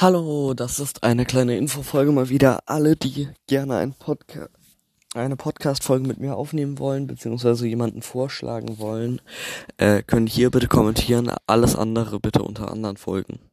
Hallo, das ist eine kleine Infofolge mal wieder. Alle, die gerne ein Podca eine Podcast-Folge mit mir aufnehmen wollen, beziehungsweise jemanden vorschlagen wollen, äh, können hier bitte kommentieren. Alles andere bitte unter anderen Folgen.